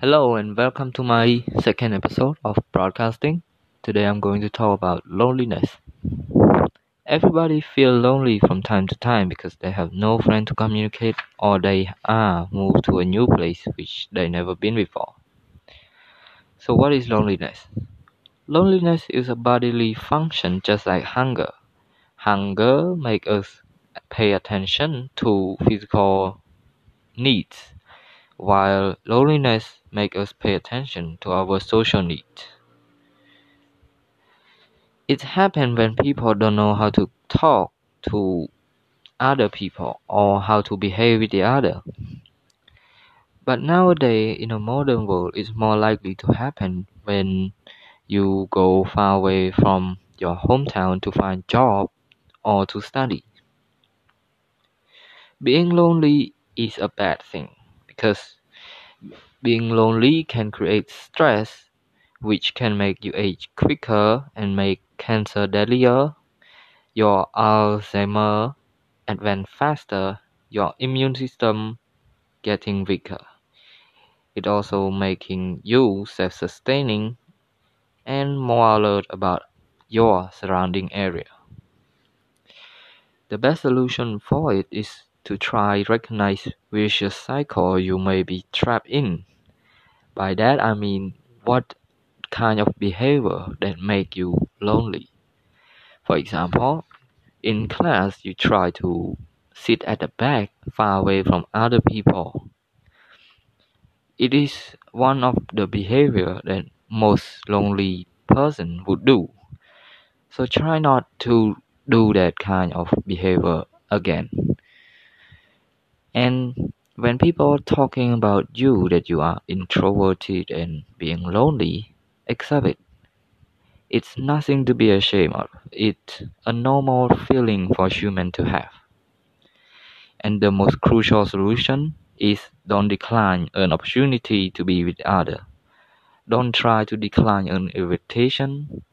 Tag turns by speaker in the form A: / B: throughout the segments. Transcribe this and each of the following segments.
A: Hello and welcome to my second episode of broadcasting. Today I'm going to talk about loneliness. Everybody feel lonely from time to time because they have no friend to communicate or they are moved to a new place which they never been before. So what is loneliness? Loneliness is a bodily function just like hunger. Hunger makes us pay attention to physical needs while loneliness makes us pay attention to our social needs. It happens when people don't know how to talk to other people or how to behave with the other. But nowadays, in a modern world, it's more likely to happen when you go far away from your hometown to find job or to study. Being lonely is a bad thing because being lonely can create stress, which can make you age quicker and make cancer deadlier, your Alzheimer advance faster, your immune system getting weaker. It also making you self-sustaining and more alert about your surrounding area. The best solution for it is to try recognize vicious cycle you may be trapped in. By that I mean what kind of behavior that make you lonely. For example, in class you try to sit at the back far away from other people. It is one of the behavior that most lonely person would do. So try not to do that kind of behavior again. When people are talking about you that you are introverted and being lonely, accept it. It's nothing to be ashamed of. It's a normal feeling for human to have. And the most crucial solution is don't decline an opportunity to be with other. Don't try to decline an invitation.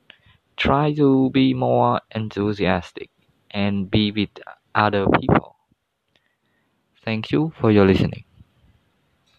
A: Try to be more enthusiastic and be with other people. Thank you for your listening.